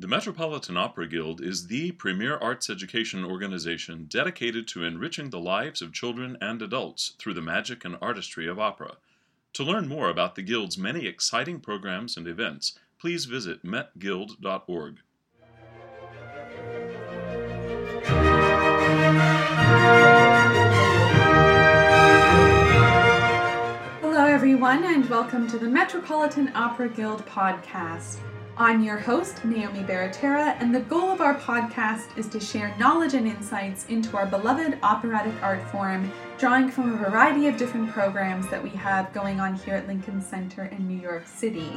The Metropolitan Opera Guild is the premier arts education organization dedicated to enriching the lives of children and adults through the magic and artistry of opera. To learn more about the Guild's many exciting programs and events, please visit metguild.org. Hello, everyone, and welcome to the Metropolitan Opera Guild podcast. I'm your host, Naomi Baratera, and the goal of our podcast is to share knowledge and insights into our beloved operatic art form, drawing from a variety of different programs that we have going on here at Lincoln Center in New York City.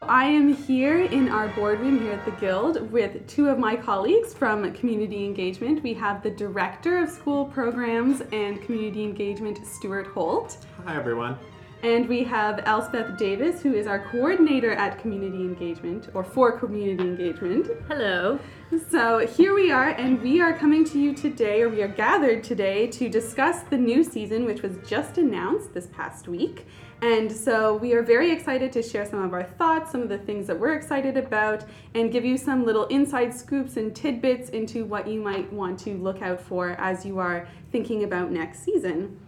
I am here in our boardroom here at the Guild with two of my colleagues from Community Engagement. We have the Director of School Programs and Community Engagement, Stuart Holt. Hi, everyone. And we have Elspeth Davis, who is our coordinator at Community Engagement, or for Community Engagement. Hello. So here we are, and we are coming to you today, or we are gathered today, to discuss the new season, which was just announced this past week. And so we are very excited to share some of our thoughts, some of the things that we're excited about, and give you some little inside scoops and tidbits into what you might want to look out for as you are thinking about next season.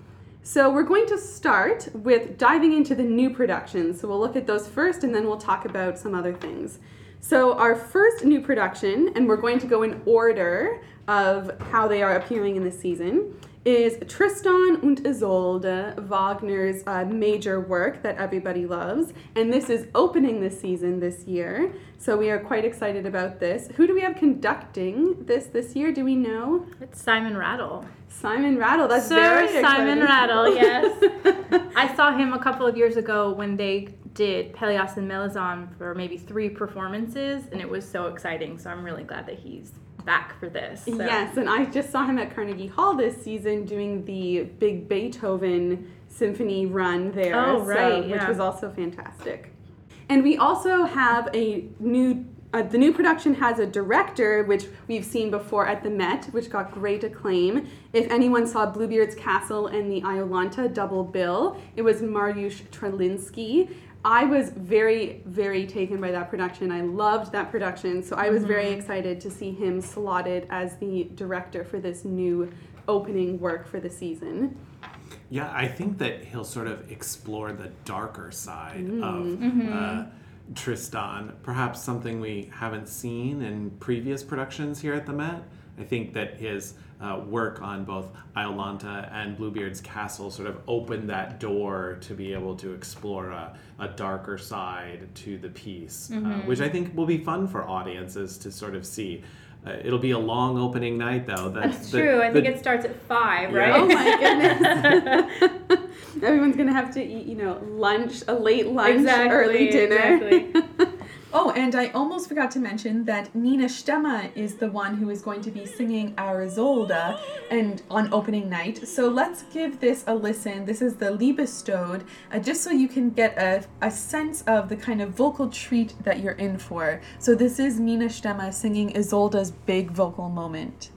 So we're going to start with diving into the new productions. So we'll look at those first and then we'll talk about some other things. So our first new production, and we're going to go in order of how they are appearing in the season, is Tristan und Isolde, Wagner's uh, major work that everybody loves. And this is opening the season this year. So we are quite excited about this. Who do we have conducting this this year? Do we know? It's Simon Rattle. Simon Rattle. That's Sir very Simon. Rattle, yes. I saw him a couple of years ago when they did Peleas and Melisande for maybe three performances, and it was so exciting. So I'm really glad that he's back for this. So. Yes, and I just saw him at Carnegie Hall this season doing the big Beethoven symphony run there. Oh, right, which yeah. was also fantastic. And we also have a new. Uh, the new production has a director, which we've seen before at the Met, which got great acclaim. If anyone saw Bluebeard's Castle and the Iolanta double bill, it was Mariusz Trelinski. I was very, very taken by that production. I loved that production, so I was very mm-hmm. excited to see him slotted as the director for this new opening work for the season. Yeah, I think that he'll sort of explore the darker side mm. of uh, mm-hmm. Tristan, perhaps something we haven't seen in previous productions here at the Met. I think that his uh, work on both Iolanta and Bluebeard's Castle sort of opened that door to be able to explore a, a darker side to the piece, uh, which I think will be fun for audiences to sort of see. Uh, it'll be a long opening night, though. That's the- true. I think it starts at five, Yeah. right? Oh my goodness. Everyone's gonna have to eat, you know, lunch, a late lunch, Exactly, early dinner. exactly. oh, and I almost forgot to mention that Nina Stemme is the one who is going to be singing our Isolde and on opening night. So let's give this a listen. This is the Liebestod, uh, just so you can get a, a sense of the kind of vocal treat that you're in for. So this is Nina Stemme singing Isolde's big vocal moment.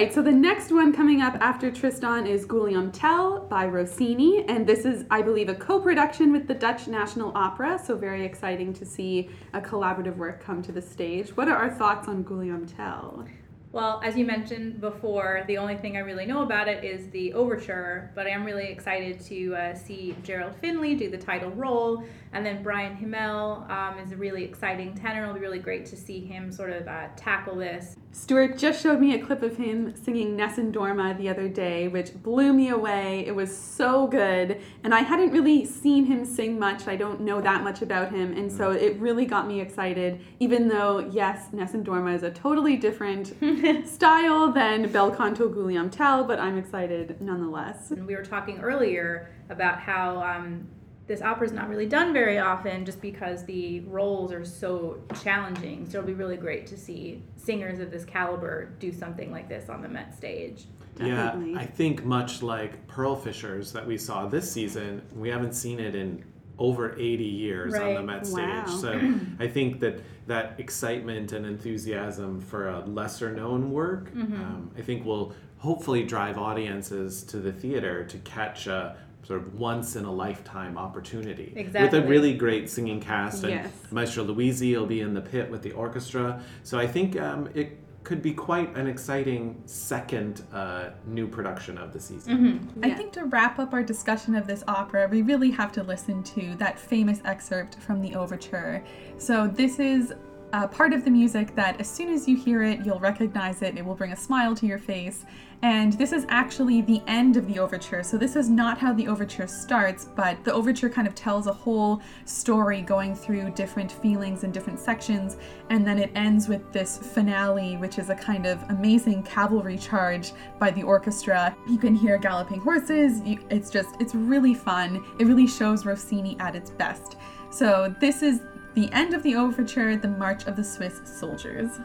Right, so the next one coming up after Tristan is Guillaume Tell by Rossini, and this is, I believe, a co-production with the Dutch National Opera. So very exciting to see a collaborative work come to the stage. What are our thoughts on Guillaume Tell? Well, as you mentioned before, the only thing I really know about it is the overture, but I am really excited to uh, see Gerald Finley do the title role, and then Bryan Hymel um, is a really exciting tenor. It'll be really great to see him sort of uh, tackle this. Stuart just showed me a clip of him singing Nessun Dorma the other day, which blew me away. It was so good, and I hadn't really seen him sing much. I don't know that much about him, and so it really got me excited. Even though, yes, Nessun Dorma is a totally different style than Bel Canto Guillaume Tell, but I'm excited nonetheless. And we were talking earlier about how um, this opera is not really done very often just because the roles are so challenging. So it'll be really great to see singers of this caliber do something like this on the Met stage. Definitely. Yeah, I think much like Pearl Fishers that we saw this season, we haven't seen it in over 80 years on the Right. Met Wow. stage. So I think that that excitement and enthusiasm for a lesser known work, Mm-hmm. um, I think will hopefully drive audiences to the theater to catch a sort of once in a lifetime opportunity with a really great singing cast and Yes. Maestro Luisi will be in the pit with the orchestra. So I think um, it could be quite an exciting second uh, new production of the season. Yeah. I think to wrap up our discussion of this opera, we really have to listen to that famous excerpt from the overture. So, this is part of the music that as soon as you hear it, you'll recognize it. It will bring a smile to your face. And this is actually the end of the overture. So, this is not how the overture starts, but the overture kind of tells a whole story going through different feelings and different sections. And then it ends with this finale, which is a kind of amazing cavalry charge by the orchestra. You can hear galloping horses. It's just, it's really fun. It really shows Rossini at its best. So, this is the end of the overture, The March of the Swiss Soldiers.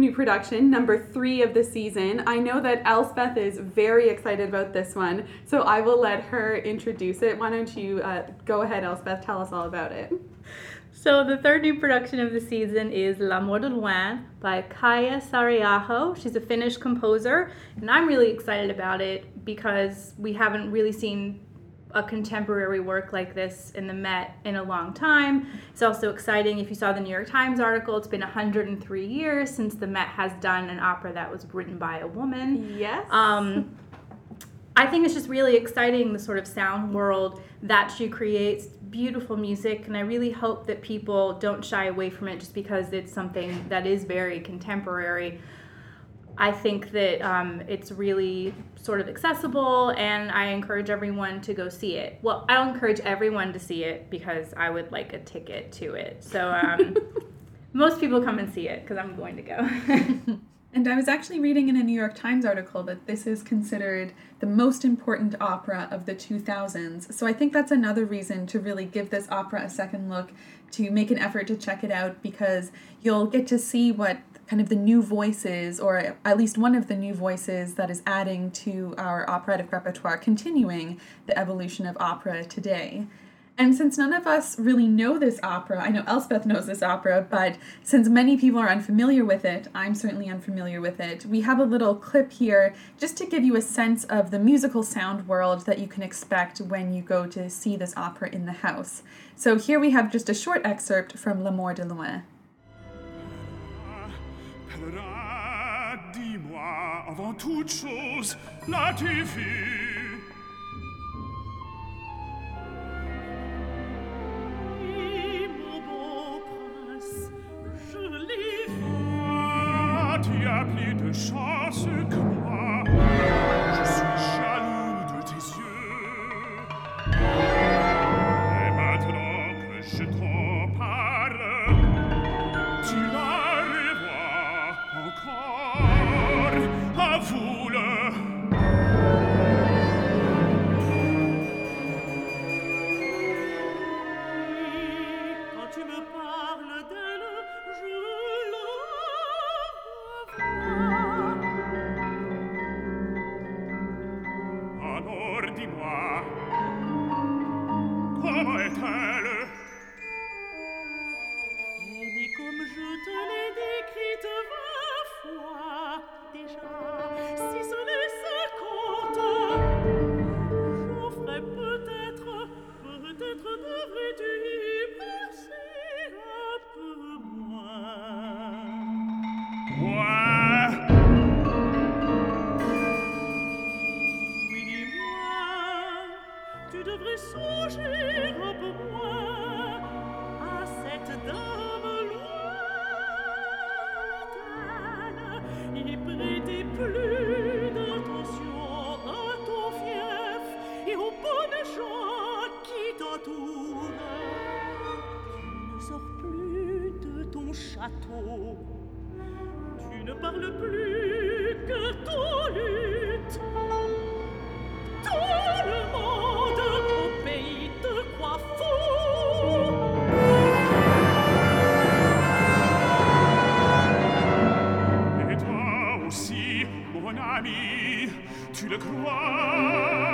New production, number three of the season. I know that Elspeth is very excited about this one, so I will let her introduce it. Why don't you uh, go ahead, Elspeth? Tell us all about it. So the third new production of the season is L'amour de loin by Kaija Saariaho. She's a Finnish composer, and I'm really excited about it because we haven't really seen a contemporary work like this in the Met in a long time. It's also exciting if you saw the New York Times article, it's been 103 years since the Met has done an opera that was written by a woman. Yes. Um, I think it's just really exciting the sort of sound world that she creates. Beautiful music, and I really hope that people don't shy away from it just because it's something that is very contemporary. I think that um, it's really sort of accessible, and I encourage everyone to go see it. Well, I don't encourage everyone to see it because I would like a ticket to it. So um, most people come and see it because I'm going to go. And I was actually reading in a New York Times article that this is considered the most important opera of the 2000s. So I think that's another reason to really give this opera a second look, to make an effort to check it out, because you'll get to see what kind of the new voices, or at least one of the new voices that is adding to our operatic repertoire, continuing the evolution of opera today. And since none of us really know this opera, I know Elspeth knows this opera, but since many people are unfamiliar with it, I'm certainly unfamiliar with it, we have a little clip here just to give you a sense of the musical sound world that you can expect when you go to see this opera in the house. So here we have just a short excerpt from L'Amour de Loin. parlera, dis-moi avant toute chose, la TV. tu le crois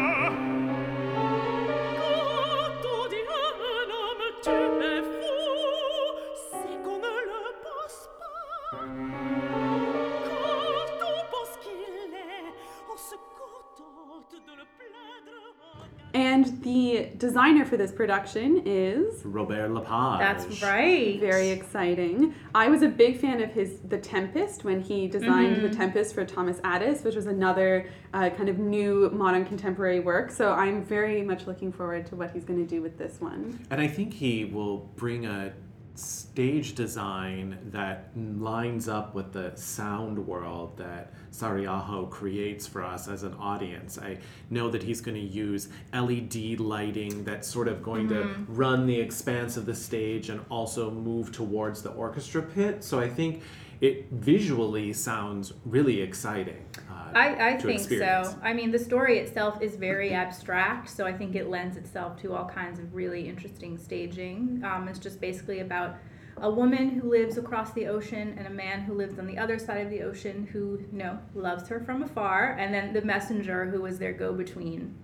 designer for this production is Robert Lepage. That's right. very exciting. I was a big fan of his The Tempest when he designed The Tempest for Thomas Adès, which was another uh, kind of new modern contemporary work. So I'm very much looking forward to what he's going to do with this one. And I think he will bring a stage design that lines up with the sound world that Saariaho creates for us as an audience. I know that he's going to use LED lighting that's sort of going to mm-hmm. run the expanse of the stage and also move towards the orchestra pit. So I think it visually sounds really exciting. Uh, I, I think experience. so. I mean, the story itself is very abstract, so I think it lends itself to all kinds of really interesting staging. Um, it's just basically about a woman who lives across the ocean and a man who lives on the other side of the ocean who, you know, loves her from afar, and then the messenger who is their go between.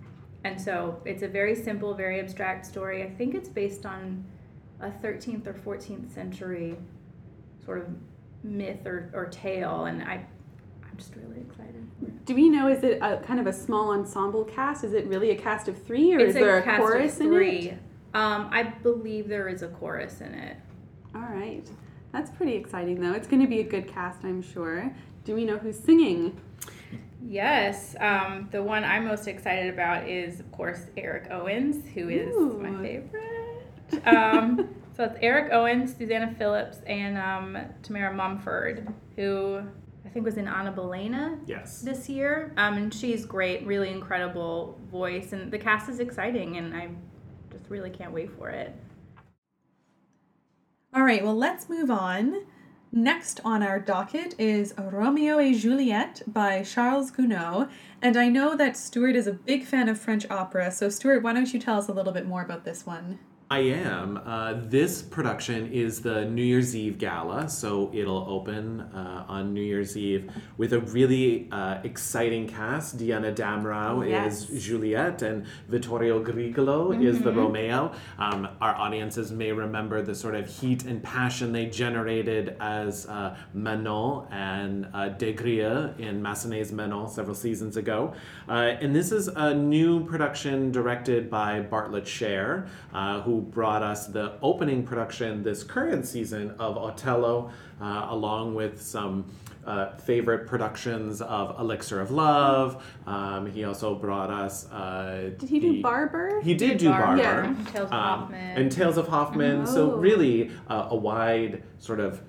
And so it's a very simple, very abstract story. I think it's based on a 13th or 14th century sort of myth or, or tale, and I, I'm just really excited. Do we know, is it a kind of a small ensemble cast? Is it really a cast of three or is there a, cast chorus of in three. it? Um, I believe there is a chorus in it. All right. That's pretty exciting, though. It's going to be a good cast, I'm sure. Do we know who's singing? Yes, um, the one I'm most excited about is, of course, Eric Owens, who is Ooh. my favorite. Um, so it's Eric Owens, Susanna Phillips, and um, Tamara Mumford, who I think was in Anna Bolena Yes. this year. Um, and she's great, really incredible voice, and the cast is exciting, and I just really can't wait for it. All right, well, let's move on. Next on our docket is Romeo et Juliet by Charles Gounod. And I know that Stuart is a big fan of French opera, so Stuart, why don't you tell us a little bit more about this one? I am. Uh, this production is the New Year's Eve gala, so it'll open uh, on New Year's Eve with a really uh, exciting cast. Diana Damrau Yes. is Juliet, and Vittorio Grigolo is the Romeo. Um, our audiences may remember the sort of heat and passion they generated as uh, Manon and uh, Desgrieux in Massenet's Manon several seasons ago. Uh, and this is a new production directed by Bartlett Sher, uh, who brought us the opening production this current season of Othello, uh, along with some uh, favorite productions of Elixir of Love. Um, he also brought us. Uh, Did he do the- Barber? He did do Barber, Barber. and Tales of Um, Hoffman. And Tales of Hoffman. So, Oh. really, uh, a wide sort of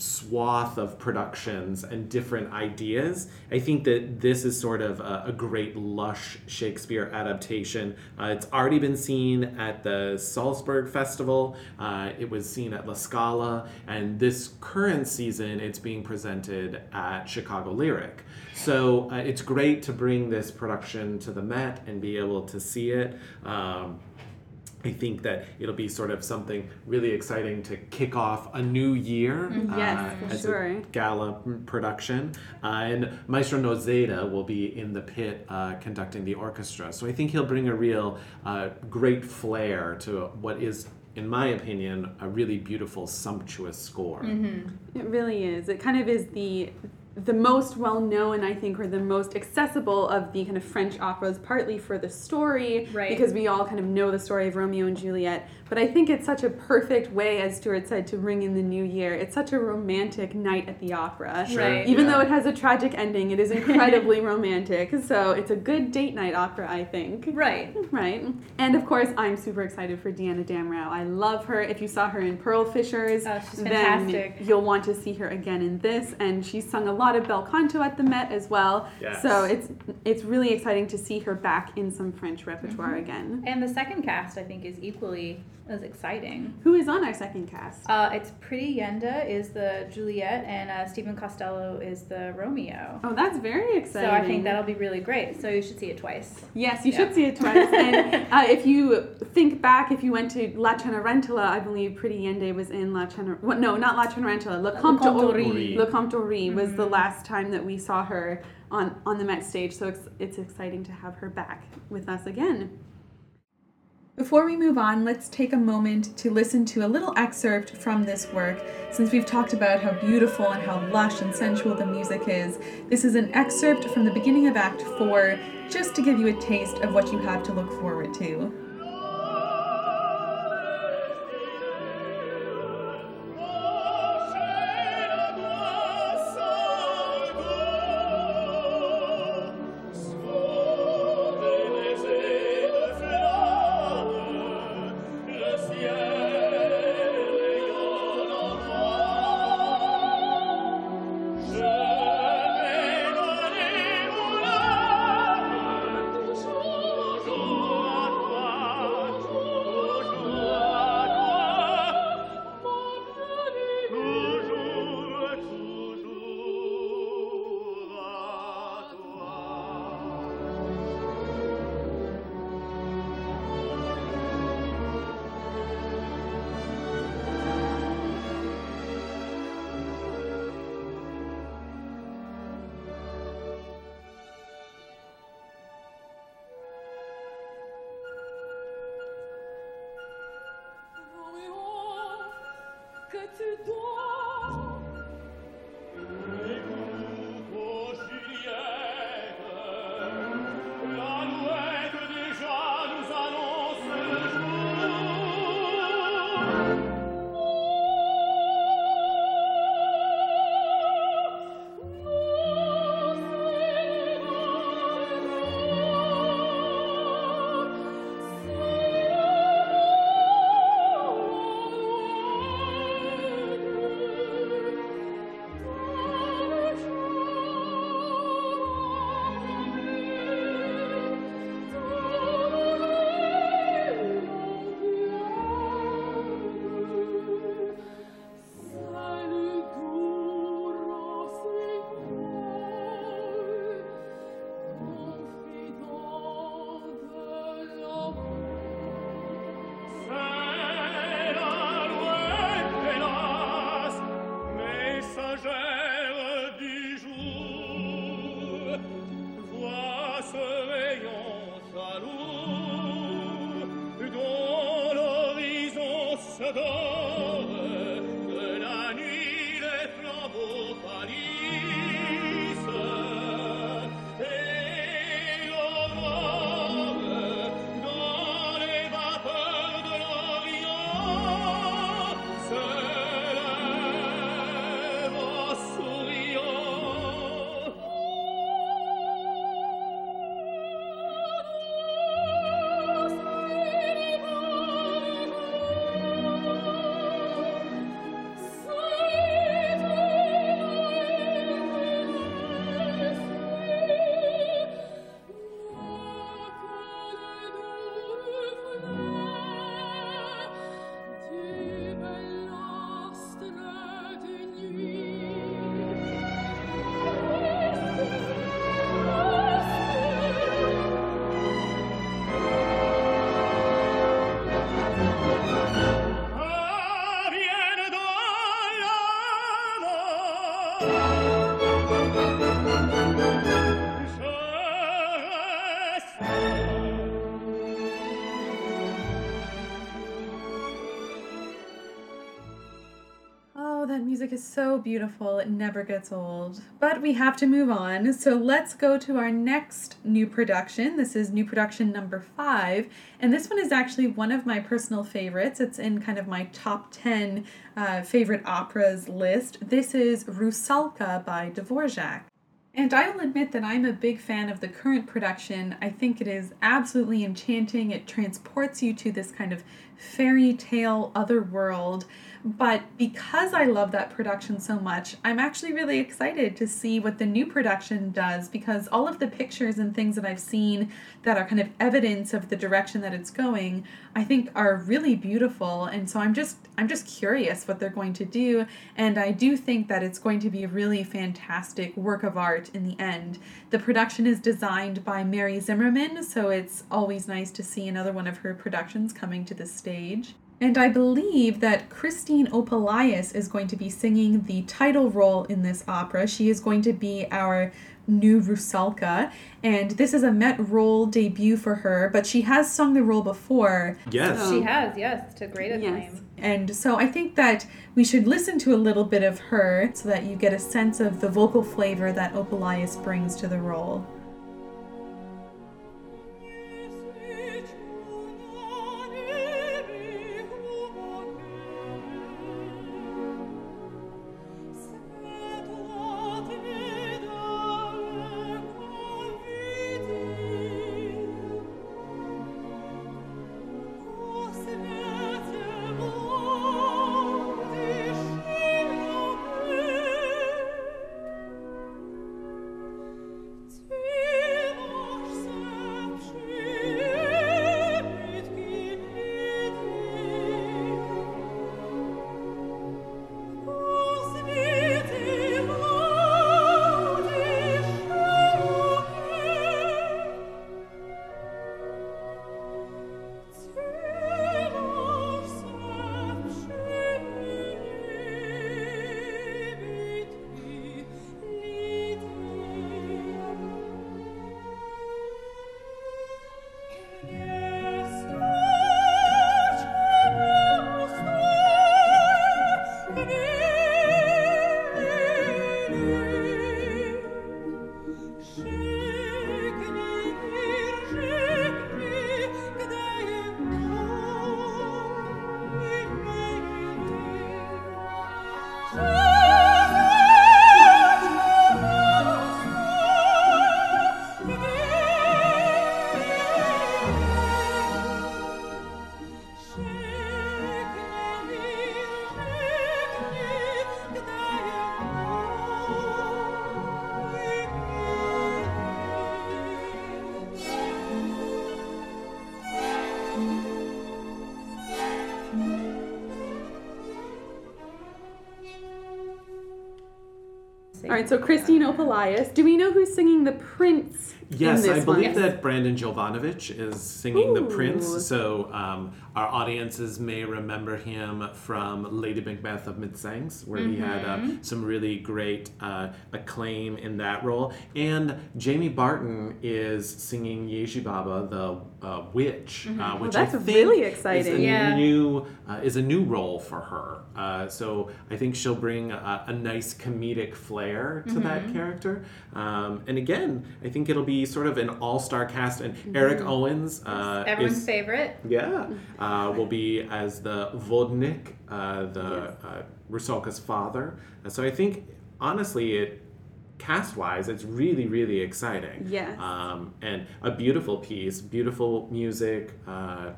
swath of productions and different ideas. I think that this is sort of a, a great lush Shakespeare adaptation. Uh, it's already been seen at the Salzburg Festival, uh, it was seen at La Scala, and this current season it's being presented at Chicago Lyric. So uh, it's great to bring this production to the Met and be able to see it. Um, I think that it'll be sort of something really exciting to kick off a new year Mm-hmm. Yes, for as sure. a gala production. Uh, and Maestro Noseda will be in the pit uh, conducting the orchestra. So I think he'll bring a real uh, great flair to what is, in my opinion, a really beautiful, sumptuous score. It really is. It kind of is the the most well known, I think, or the most accessible of the kind of French operas, partly for the story, Right. because we all kind of know the story of Romeo and Juliet. But I think it's such a perfect way, as Stuart said, to ring in the new year. It's such a romantic night at the opera. Sure, Right. Even yeah. though it has a tragic ending, it is incredibly romantic. So it's a good date night opera, I think. Right. Right. And of course, I'm super excited for Diana Damrau. I love her. If you saw her in Pearl Fishers, Oh, she's then you'll want to see her again in this. And she's sung a lot of bel canto at the Met as well. Yes. So it's it's really exciting to see her back in some French repertoire Mm-hmm. again. And the second cast, I think, is equally as exciting. Who is on our second cast? Uh, it's Pretty Yende is the Juliet, and uh, Stephen Costello is the Romeo. Oh, that's very exciting. So I think that'll be really great. So you should see it twice. Yes, you Yeah. should see it twice. and uh, if you think back, if you went to La Cenerentola, I believe Pretty Yende was in La Cenerentola. Well, no, not La Cenerentola. Le Comte Ory. Le Comte Ory was Mm-hmm. the last time that we saw her on, on the Met stage. So it's, it's exciting to have her back with us again. Before we move on, let's take a moment to listen to a little excerpt from this work. Since we've talked about how beautiful and how lush and sensual the music is, this is an excerpt from the beginning of Act 4, just to give you a taste of what you have to look forward to. Is so beautiful, it never gets old. But we have to move on, so let's go to our next new production. This is new production number five, and this one is actually one of my personal favorites. It's in kind of my top 10 uh, favorite operas list. This is Rusalka by Dvorak. And I will admit that I'm a big fan of the current production. I think it is absolutely enchanting. It transports you to this kind of fairy tale other world. But because I love that production so much, I'm actually really excited to see what the new production does because all of the pictures and things that I've seen that are kind of evidence of the direction that it's going, I think are really beautiful. And so I'm just I'm just curious what they're going to do, and I do think that it's going to be a really fantastic work of art in the end. The production is designed by Mary Zimmerman, so it's always nice to see another one of her productions coming to the stage. And I believe that Kristine Opolais is going to be singing the title role in this opera. She is going to be our new Rusalka, and this is a Met role debut for her, but she has sung the role before. Yes. She has, yes, to great acclaim. Yes. And so I think that we should listen to a little bit of her so that you get a sense of the vocal flavor that Opolais brings to the role. Right, so Kristine Opolais. Do we know who's singing the prince Yes, I believe one. that Brandon Jovanovich is singing the prince. So um, our audiences may remember him from Lady Macbeth of Mtsensk, where he had uh, Mm-hmm. some really great uh, acclaim in that role. And Jamie Barton is singing Ježibaba, the uh, witch, uh, which Mm-hmm. that's I think really is exciting. a Yeah. new uh, is a new role for her. Uh, so I think she'll bring a, a nice comedic flair to that character. Um, and again, I think it'll be sort of an all-star cast. And Eric Owens uh, Everyone's is favorite. yeah uh, will be as the Vodnik, uh, the uh, Rusalka's father. Uh, so I think honestly it. Cast wise, it's really, really exciting. Yes. Um, and a beautiful piece, beautiful music, uh,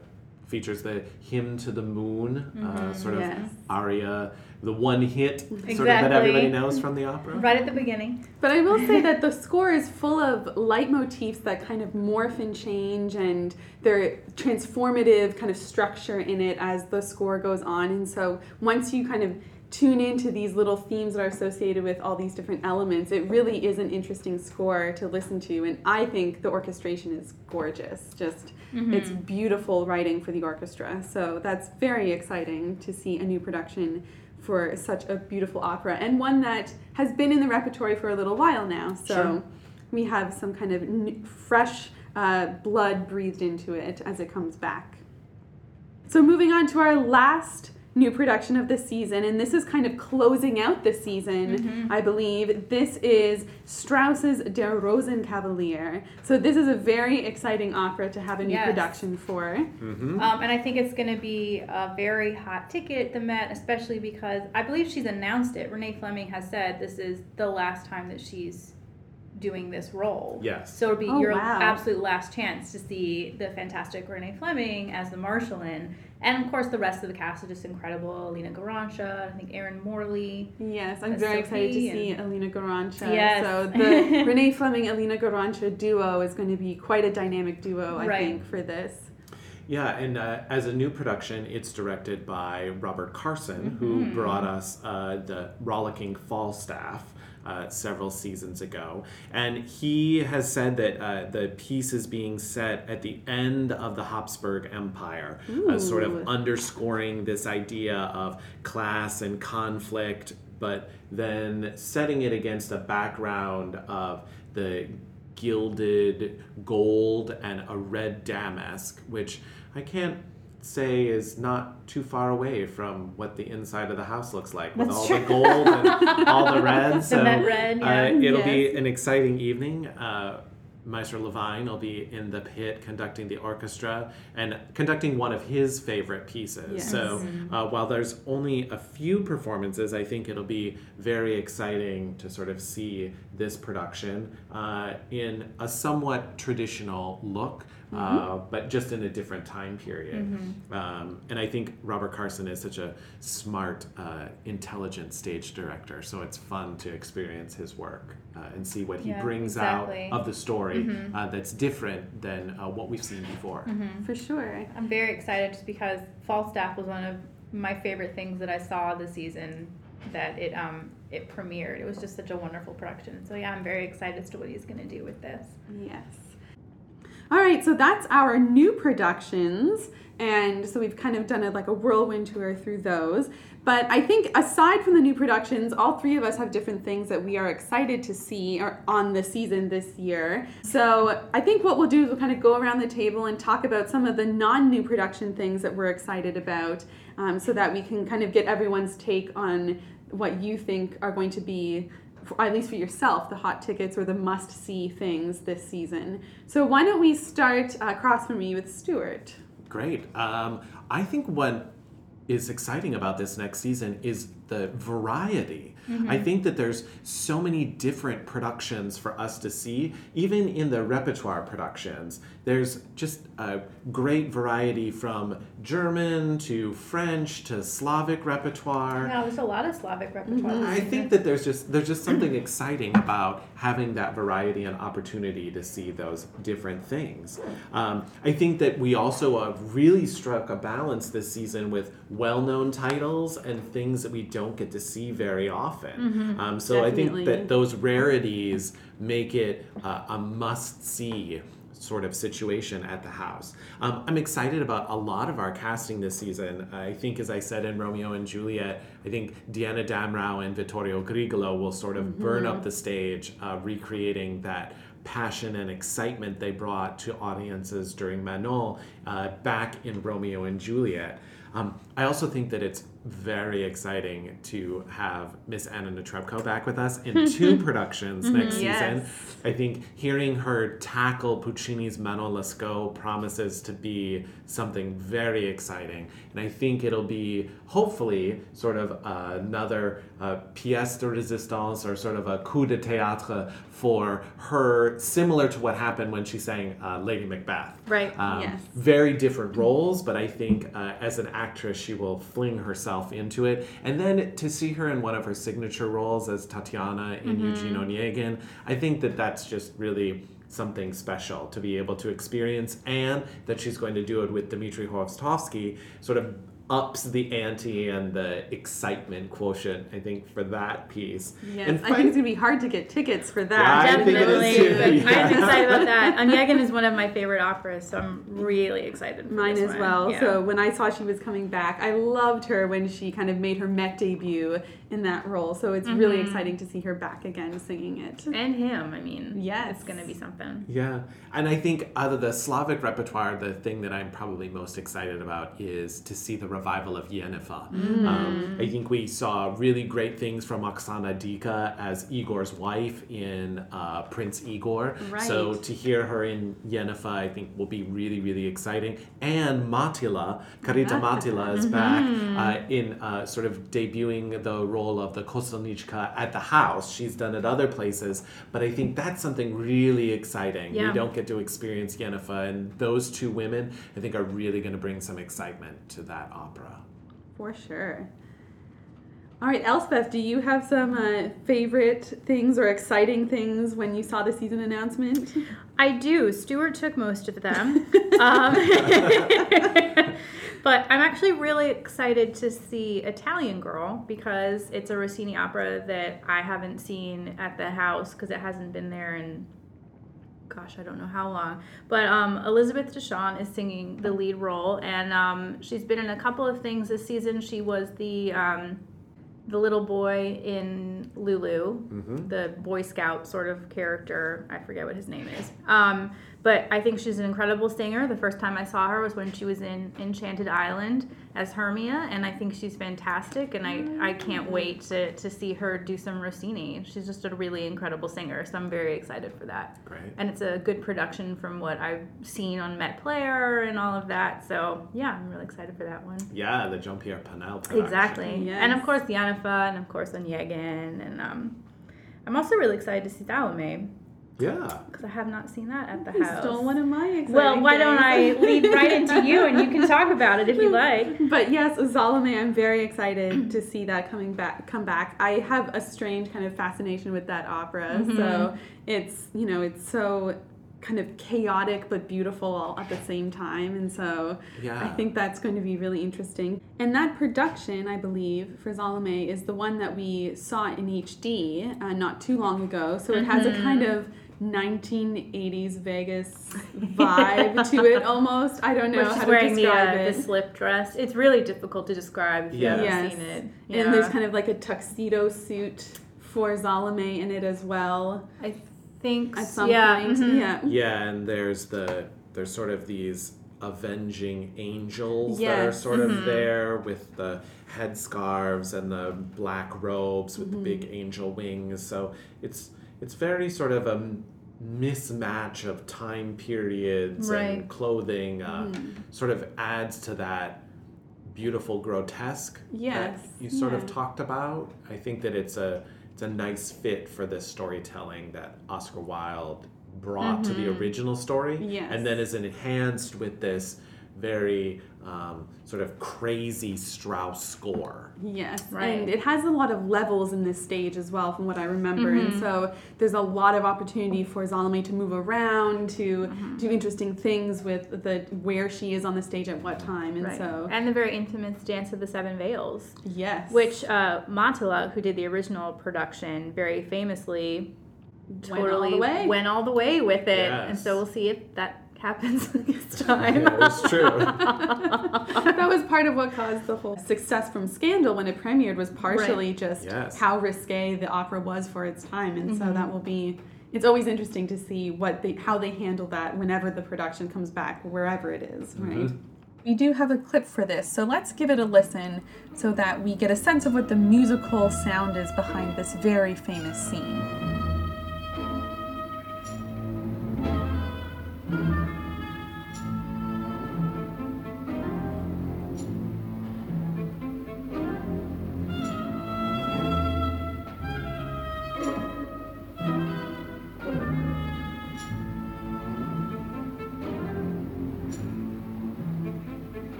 features the hymn to the moon, uh, sort of Yes. aria, the one hit sort of that everybody knows from the opera. Right at the beginning. But I will say that the score is full of leitmotifs that kind of morph and change, and they're transformative kind of structure in it as the score goes on. And so once you kind of tune into these little themes that are associated with all these different elements, it really is an interesting score to listen to. And I think the orchestration is gorgeous. Just it's beautiful writing for the orchestra. So that's very exciting to see a new production for such a beautiful opera and one that has been in the repertory for a little while now. So Sure. we have some kind of n- fresh uh, blood breathed into it as it comes back. So moving on to our last new production of the season, and this is kind of closing out the season, I believe. This is Strauss's Der Rosenkavalier. So this is a very exciting opera to have a new Yes. production for. Mm-hmm. Um, and I think it's going to be a very hot ticket at the Met, especially because I believe she's announced it. Renee Fleming has said this is the last time that she's doing this role. Yes. So it'll be Oh, your wow. absolute last chance to see the fantastic Renee Fleming as the Marschallin. And of course, the rest of the cast is just incredible. Elīna Garanča, I think Erin Morley. Yes, I'm As very excited to Sophie see and- Elīna Garanča. Yes. So the Renee Fleming Elīna Garanča duo is going to be quite a dynamic duo, I Right. think, for this. Yeah, and uh, as a new production, it's directed by Robert Carsen, who Mm-hmm. brought us uh, the Rollicking Falstaff. Uh, several seasons ago, and he has said that uh, the piece is being set at the end of the Habsburg Empire, uh, sort of underscoring this idea of class and conflict, but then setting it against a background of the gilded gold and a red damask, which I can't say is not too far away from what the inside of the house looks like with That's all true. the gold and all the red. So Met red, yeah. uh, it'll be an exciting evening. Uh, Maestro Levine will be in the pit conducting the orchestra and conducting one of his favorite pieces. Yes. So uh, while there's only a few performances, I think it'll be very exciting to sort of see this production uh, in a somewhat traditional look. Uh, but just in a different time period. Um, and I think Robert Carsen is such a smart, uh, intelligent stage director, so it's fun to experience his work uh, and see what he Yeah, brings exactly. out of the story uh, that's different than uh, what we've seen before. For sure. I'm very excited just because Falstaff was one of my favorite things that I saw this season that it um it premiered. It was just such a wonderful production. So yeah, I'm very excited as to what he's going to do with this. Yes. All right, so that's our new productions. And so we've kind of done a, like a whirlwind tour through those. But I think aside from the new productions, all three of us have different things that we are excited to see on the season this year. So I think what we'll do is we'll kind of go around the table and talk about some of the non new production things that we're excited about um, so that we can kind of get everyone's take on what you think are going to be at least for yourself, the hot tickets or the must see things this season. So, why don't we start uh, across from me with Stuart? Great. Um, I think what is exciting about this next season is the variety. I think that there's so many different productions for us to see, even in the repertoire productions. There's just a great variety from German to French to Slavic repertoire. Yeah, there's a lot of Slavic repertoire. this I think that there's just there's just something exciting about having that variety and opportunity to see those different things. Um, I think that we also uh, really struck a balance this season with well-known titles and things that we don't get to see very often. often. Um, so I think that those rarities make it uh, a must see sort of situation at the house. Um, I'm excited about a lot of our casting this season. I think, as I said in Romeo and Juliet, I think Diana Damrau and Vittorio Grigolo will sort of burn up the stage, uh, recreating that passion and excitement they brought to audiences during Manon uh, back in Romeo and Juliet. Um, I also think that it's very exciting to have Miss Anna Netrebko back with us in two productions mm-hmm. next season. Yes. I think hearing her tackle Puccini's Manon Lescaut promises to be something very exciting. And I think it'll be, hopefully, sort of another uh, pièce de résistance or sort of a coup de théâtre for her, similar to what happened when she sang uh, Lady Macbeth. Right. Um, Yes. Very different roles, but I think uh, as an actress, she will fling herself into it. And then to see her in one of her signature roles as Tatiana in Eugene Onegin, I think that that's just really something special to be able to experience, and that she's going to do it with Dmitry Hvorostovsky, sort of ups the ante and the excitement quotient, I think, for that piece. Yes, And I think it's gonna be hard to get tickets for that. Yeah, I think it is Definitely. too, but yeah. I'm excited about that. Onegin is one of my favorite operas, so I'm really excited for Mine this as one. well. Yeah. So when I saw she was coming back, I loved her when she kind of made her Met debut in that role. So it's really Mm-hmm. exciting to see her back again singing it. and him, I mean, Yes. it's gonna be something. Yeah, and I think out of the Slavic repertoire, the thing that I'm probably most excited about is to see the revival of Jenůfa. Mm. Um, I think we saw really great things from Oksana Dyka as Igor's wife in uh, Prince Igor. Right. So to hear her in Jenůfa, I think will be really, really exciting. And Mattila, Karita Mattila is back Mm-hmm. uh, in uh, sort of debuting the role of the Kostelnička at the house. She's done it other places, but I think that's something really exciting. Yeah. We don't get to experience Jenůfa, and those two women, I think, are really going to bring some excitement to that opera. For sure. All right, Elspeth, do you have some uh, favorite things or exciting things when you saw the season announcement? I do. Stuart took most of them. um, but I'm actually really excited to see Italian Girl because it's a Rossini opera that I haven't seen at the house because it hasn't been there in gosh, I don't know how long. But um, Elizabeth DeShong is singing the lead role, and um, she's been in a couple of things this season. She was the um, the little boy in Lulu, the Boy Scout sort of character. I forget what his name is. Um, but I think she's an incredible singer. The first time I saw her was when she was in Enchanted Island as Hermia, and I think she's fantastic. And I, I can't wait to, to see her do some Rossini. She's just a really incredible singer, so I'm very excited for that. Great. And it's a good production from what I've seen on Met Player and all of that. So yeah, I'm really excited for that one. Yeah, the Jean Pierre Ponnelle production. Exactly. And of Yes. course Jenůfa and of course Onegin and um I'm also really excited to see Salome Yeah. because I have not seen that at the You house. stole one of my exciting well, why don't I things. lead right into you and you can talk about it if you like. But yes, Salome, I'm very excited to see that coming back. Come back. I have a strange kind of fascination with that opera. Mm-hmm. So it's you know it's so kind of chaotic but beautiful all at the same time, and so Yeah. I think that's going to be really interesting. And that production, I believe, for Salome is the one that we saw in HD uh, not too long ago. So it has a Mm-hmm. kind of 1980s Vegas vibe to it almost. I don't know Where how to wearing the, describe uh, it. the slip dress. It's really difficult to describe if you Yeah. haven't Yes. seen it. And there's kind of like a tuxedo suit for Salome in it as well I think at some yeah, point. mhm. Yeah. Yeah, and there's the there's sort of these avenging angels that are Yes. sort of there with the headscarves and the black robes with the big angel wings. So it's it's very sort of a m- mismatch of time periods Right. and clothing. Uh, Sort of adds to that beautiful grotesque Yes, that you sort yeah. of talked about. I think that it's a it's a nice fit for the storytelling that Oscar Wilde brought to the original story, Yes. and then is enhanced with this very um, sort of crazy Strauss score. Yes, Right. and it has a lot of levels in this stage as well, from what I remember. And so there's a lot of opportunity for Salome to move around, to do interesting things with the where she is on the stage at what time. And Right. so, and the very infamous Dance of the Seven Veils, yes, which uh, Mattila, who did the original production, very famously Went all totally the way. went all the way with it. And so we'll see if that happens this time. Yeah, it's true. that was part of what caused the whole success from Scandal when it premiered was partially just Yes. how risque the opera was for its time, and so that mm-hmm. will be. It's always interesting to see what they how they handle that whenever the production comes back, wherever it is, mm-hmm. right? We do have a clip for this, so let's give it a listen so that we get a sense of what the musical sound is behind this very famous scene.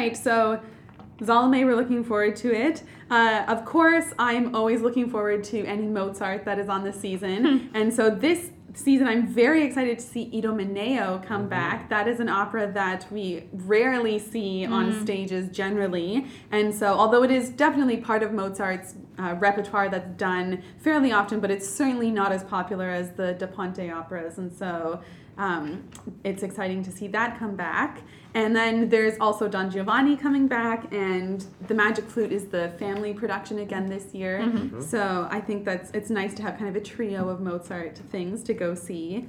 Right, so Salome, we're looking forward to it. Uh, of course, I'm always looking forward to any Mozart that is on the season. and so this season, I'm very excited to see Idomeneo come back. That is an opera that we rarely see on stages generally. And so, although it is definitely part of Mozart's uh, repertoire that's done fairly often, but it's certainly not as popular as the Da Ponte operas. And so, um, it's exciting to see that come back. And then there's also Don Giovanni coming back, and The Magic Flute is the family production again this year. So I think that's it's nice to have kind of a trio of Mozart things to go see.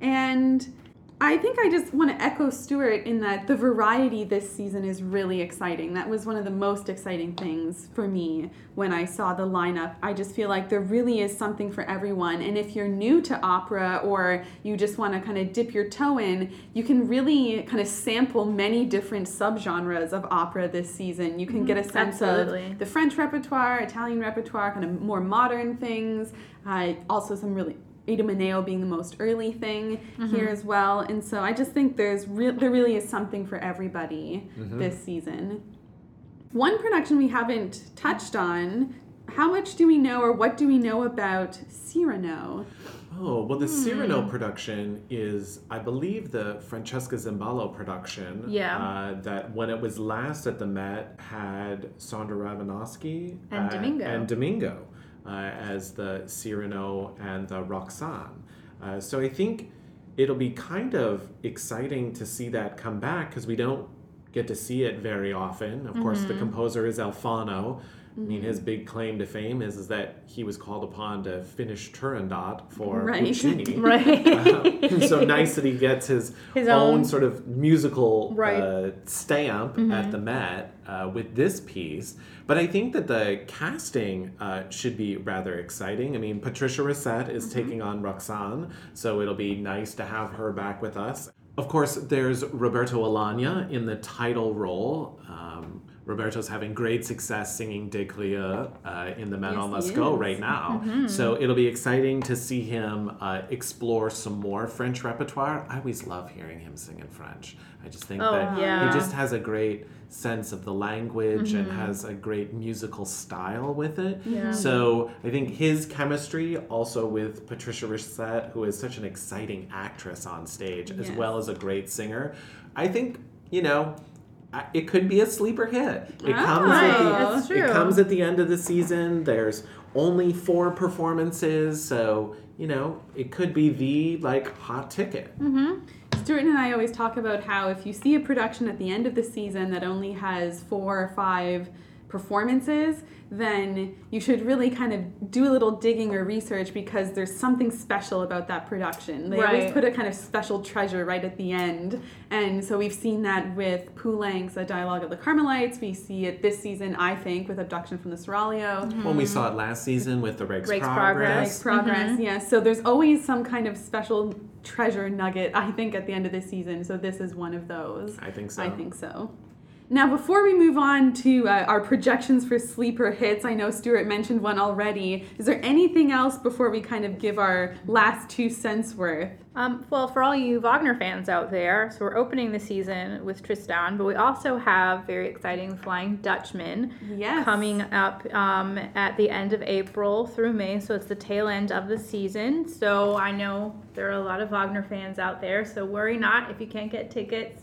And I think I just want to echo Stuart in that the variety this season is really exciting. That was one of the most exciting things for me when I saw the lineup. I just feel like there really is something for everyone. And if you're new to opera or you just want to kind of dip your toe in, you can really kind of sample many different subgenres of opera this season. You can get a sense Absolutely. of the French repertoire, Italian repertoire, kind of more modern things, uh, also some really Idomeneo being the most early thing here as well. And so I just think there's re- there really is something for everybody this season. One production we haven't touched on. How much do we know, or what do we know about Cyrano? Oh, well, the Cyrano production is, I believe, the Francesca Zambello production. Yeah. Uh, that when it was last at the Met had Sondra Radvanovsky And uh, Domingo. and Domingo as the Cyrano and the Roxanne. Uh, so I think it'll be kind of exciting to see that come back because we don't get to see it very often. Of course, Mm-hmm. the composer is Alfano. I mean, his big claim to fame is, is that he was called upon to finish Turandot for Right. Puccini. Right. Uh, so nice that he gets his, His own, own- sort of musical Right. Mm-hmm. uh, stamp at the Met uh, with this piece. But I think that the casting uh, should be rather exciting. I mean, Patricia Racette is Mm-hmm. taking on Roxanne, so it'll be nice to have her back with us. Of course, there's Roberto Alagna in the title role. Um, Roberto's having great success singing Des Grieux uh, in the Manon Yes, Lescaut is. right now. Mm-hmm. So it'll be exciting to see him uh, explore some more French repertoire. I always love hearing him sing in French. I just think Oh, that yeah. he just has a great sense of the language and has a great musical style with it. Mm-hmm. Yeah. So I think his chemistry also with Patricia Racette, who is such an exciting actress on stage as well as a great singer, I think, you know, it could be a sleeper hit. It Ah, comes at the, it comes at the end of the season. There's only four performances, so you know it could be the like hot ticket. Mm-hmm. Stuart and I always talk about how if you see a production at the end of the season that only has four or five performances, then you should really kind of do a little digging or research because there's something special about that production. They always put a kind of special treasure right at the end. And so we've seen that with Poulenc's A Dialogue of the Carmelites. We see it this season, I think, with Abduction from the Seraglio. Mm-hmm. When we saw it last season with the Rake's, Rake's Progress. Like mm-hmm. progress, yeah. So there's always some kind of special treasure nugget, I think, at the end of the season. So this is one of those. I think so. I think so. Now, before we move on to uh, our projections for sleeper hits, I know Stuart mentioned one already. Is there anything else before we kind of give our last two cents worth? Um, well, for all you Wagner fans out there, so we're opening the season with Tristan, but we also have very exciting Flying Dutchman Yes. coming up um, at the end of April through May. So it's the tail end of the season. So I know there are a lot of Wagner fans out there. So worry not if you can't get tickets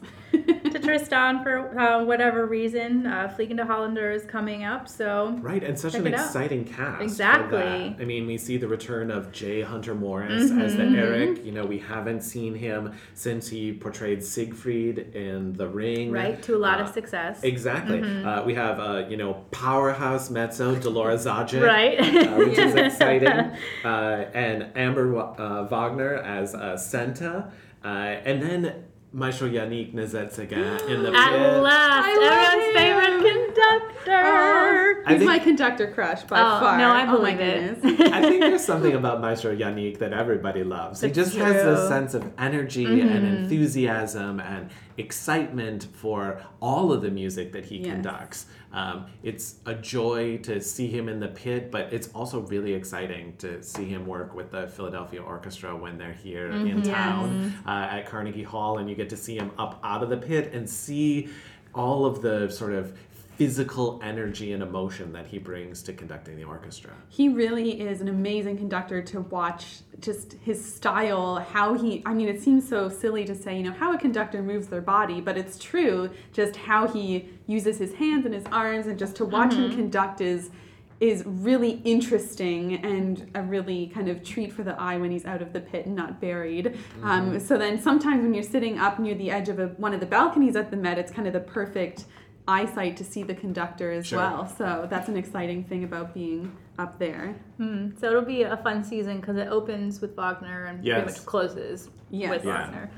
to Tristan for uh, whatever reason. Uh, Fliegende Holländer is coming up. So Right, and such an it out. exciting cast. Exactly. I mean, we see the return of Jay Hunter Morris as the Mm-hmm. Erik. You know, we haven't seen him since he portrayed Siegfried in The Ring. right to a lot of Uh, success. Exactly. Uh, we have, uh, you know, powerhouse mezzo Dolora Zajick. Right. uh, which is exciting. Uh, and Amber uh, Wagner as uh, Senta. Uh, and then Maestro Yannick Nézet-Séguin in the At pit. last, everyone's favorite conductor. I He's think- my conductor crush by Oh, far. no, I Oh my it. goodness. I think there's something about Maestro Yannick that everybody loves. He It's just has this. Mm-hmm. sense of energy and enthusiasm and excitement for all of the music that he Yes. conducts. Um, it's a joy to see him in the pit, but it's also really exciting to see him work with the Philadelphia Orchestra when they're here Mm-hmm. in town uh, at Carnegie Hall, and you get to see him up out of the pit and see all of the sort of physical energy and emotion that he brings to conducting the orchestra. He really is an amazing conductor to watch. Just his style, how he, I mean, it seems so silly to say, you know, how a conductor moves their body, but it's true. Just how he uses his hands and his arms, and just to watch him conduct is is really interesting and a really kind of treat for the eye when he's out of the pit and not buried. Um, so then sometimes when you're sitting up near the edge of a, one of the balconies at the Met, it's kind of the perfect eyesight to see the conductor as Sure. well. So that's an exciting thing about being up there. Mm, so it'll be a fun season because it opens with Wagner and Yes. pretty much closes Yes. with Yeah. Wagner.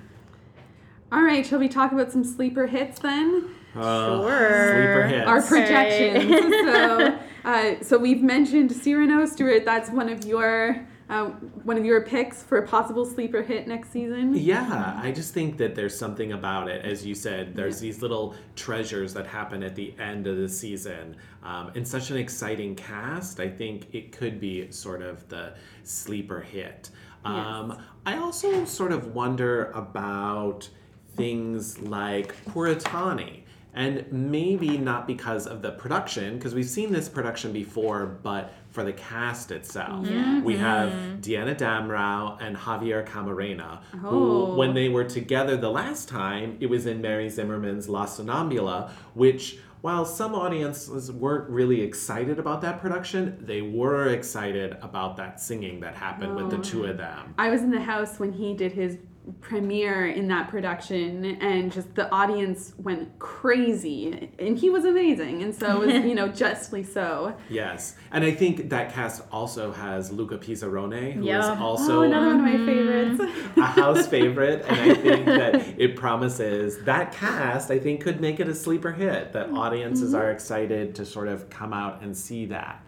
All right, shall we talk about some sleeper hits then? Uh, Sure. Sleeper hits. Our Okay. projections. so, uh, so we've mentioned Cyrano Stewart. That's one of your uh, one of your picks for a possible sleeper hit next season. Yeah, I just think that there's something about it. As you said, there's these little treasures that happen at the end of the season. Um, and such an exciting cast, I think it could be sort of the sleeper hit. Um, I also sort of wonder about things like Puritani. And maybe not because of the production, because we've seen this production before, but for the cast itself. We have mm-hmm. Diana Damrau and Javier Camarena, Oh. who, when they were together the last time, it was in Mary Zimmerman's La Sonnambula, which, while some audiences weren't really excited about that production, they were excited about that singing that happened with the two oh. of them. I was in the house when he did his premiere in that production and just the audience went crazy and he was amazing and so it was you know justly so Yes, and I think that cast also has Luca Pisaroni, who is Yeah. also oh another one of my favorites a house favorite, and I think that it promises that cast. I think could make it a sleeper hit. That audiences are excited to sort of come out and see that.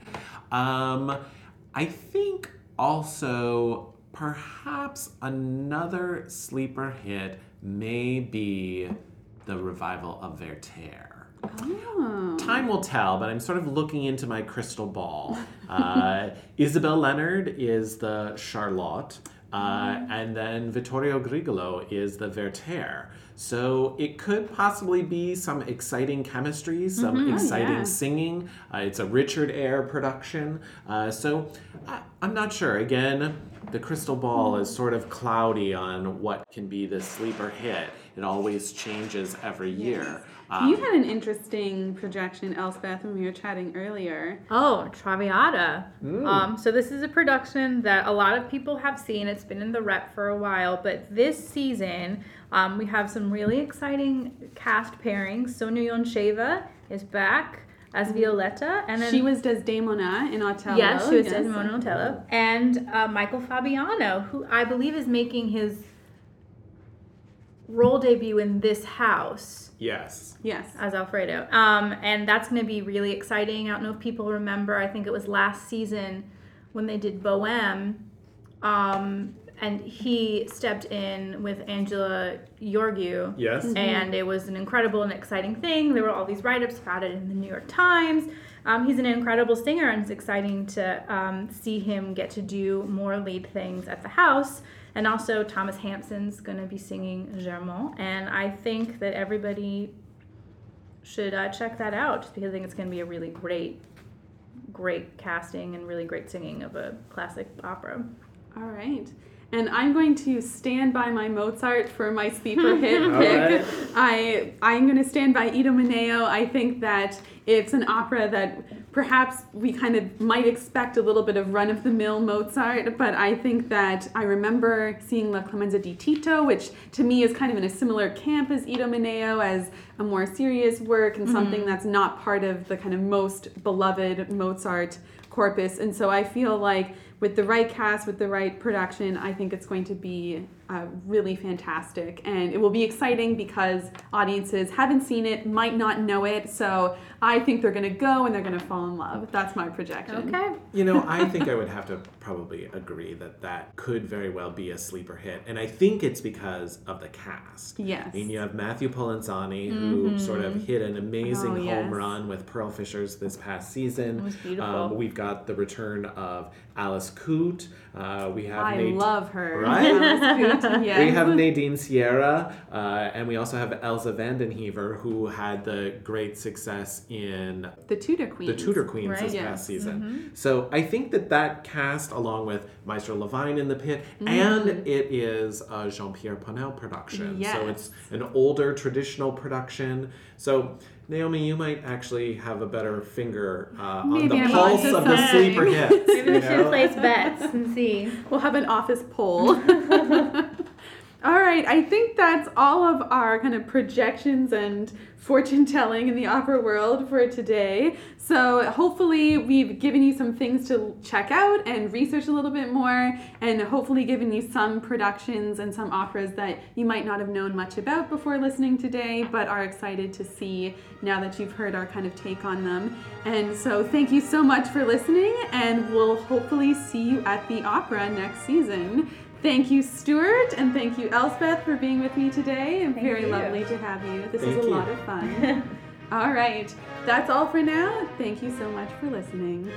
Um, I think also perhaps another sleeper hit may be the revival of Werther. oh. Time will tell, but I'm sort of looking into my crystal ball. Uh, Isabel Leonard is the Charlotte, uh, and then Vittorio Grigolo is the Werther. So it could possibly be some exciting chemistry, some exciting yeah. singing. Uh, it's a Richard Eyre production. Uh, so I, I'm not sure. Again, the crystal ball is sort of cloudy on what can be the sleeper hit. It always changes every year. Um, you had an interesting projection Elspeth when we were chatting earlier Oh, Traviata. Um, so this is a production that a lot of people have seen. It's been in the rep for a while, but this season um, we have some really exciting cast pairings. Sonya Yoncheva is back as Violetta, and then she was Desdemona in Othello yes, she was yes. Desdemona in Otello, and uh, Michael Fabiano, who I believe is making his role debut in this house yes. yes as Alfredo. Um, and that's going to be really exciting. I don't know if people remember. I think it was last season when they did Bohème. Um, and he stepped in with Angela Gheorghiu. Yes. And it was an incredible and exciting thing. There were all these write ups about it in the New York Times. Um, he's an incredible singer, and it's exciting to um, see him get to do more lead things at the house. And also, Thomas Hampson's going to be singing Germont. And I think that everybody should uh, check that out just because I think it's going to be a really great, great casting and really great singing of a classic opera. All right. And I'm going to stand by my Mozart for my sleeper hit pick. right. I I'm going to stand by Idomeneo. I think that it's an opera that perhaps we kind of might expect a little bit of run of the mill Mozart, but I think that I remember seeing La Clemenza di Tito, which to me is kind of in a similar camp as Idomeneo as a more serious work and mm-hmm. something that's not part of the kind of most beloved Mozart corpus. And so I feel like with the right cast, with the right production, I think it's going to be uh, really fantastic. And it will be exciting because audiences haven't seen it, might not know it. So I think they're going to go and they're going to fall in love. That's my projection. Okay. You know, I think I would have to probably agree that that could very well be a sleeper hit. And I think it's because of the cast. Yes. I mean, you have Matthew Polenzani, who who sort of hit an amazing Mm-hmm. Oh, home yes. run with Pearl Fishers this past season. It was beautiful. Um, we've got the return of Alice Coote. Uh, we have I Nate- love her. Right? Alice Coote, yes. We have Nadine Sierra, uh, and we also have Elza van den Heever, who had the great success in the Tudor Queens. the Tudor Queens Right. this Yes. past season. So I think that that cast, along with Maestro Levine in the pit, and it is a Jean Pierre Ponnelle production. So it's an older traditional production. So Naomi, you might actually have a better finger uh, on the I'm pulse of the something. sleeper hits. Maybe we you should place bets and see. We'll have an office poll. all right, I think that's all of our kind of projections and fortune telling in the opera world for today. So hopefully we've given you some things to check out and research a little bit more, and hopefully given you some productions and some operas that you might not have known much about before listening today, but are excited to see now that you've heard our kind of take on them. And so thank you so much for listening, and we'll hopefully see you at the opera next season. Thank you, Stuart, and thank you, Elspeth, for being with me today. And thank very you. lovely to have you. This thank was a you. lot of fun. all right, that's all for now. Thank you so much for listening.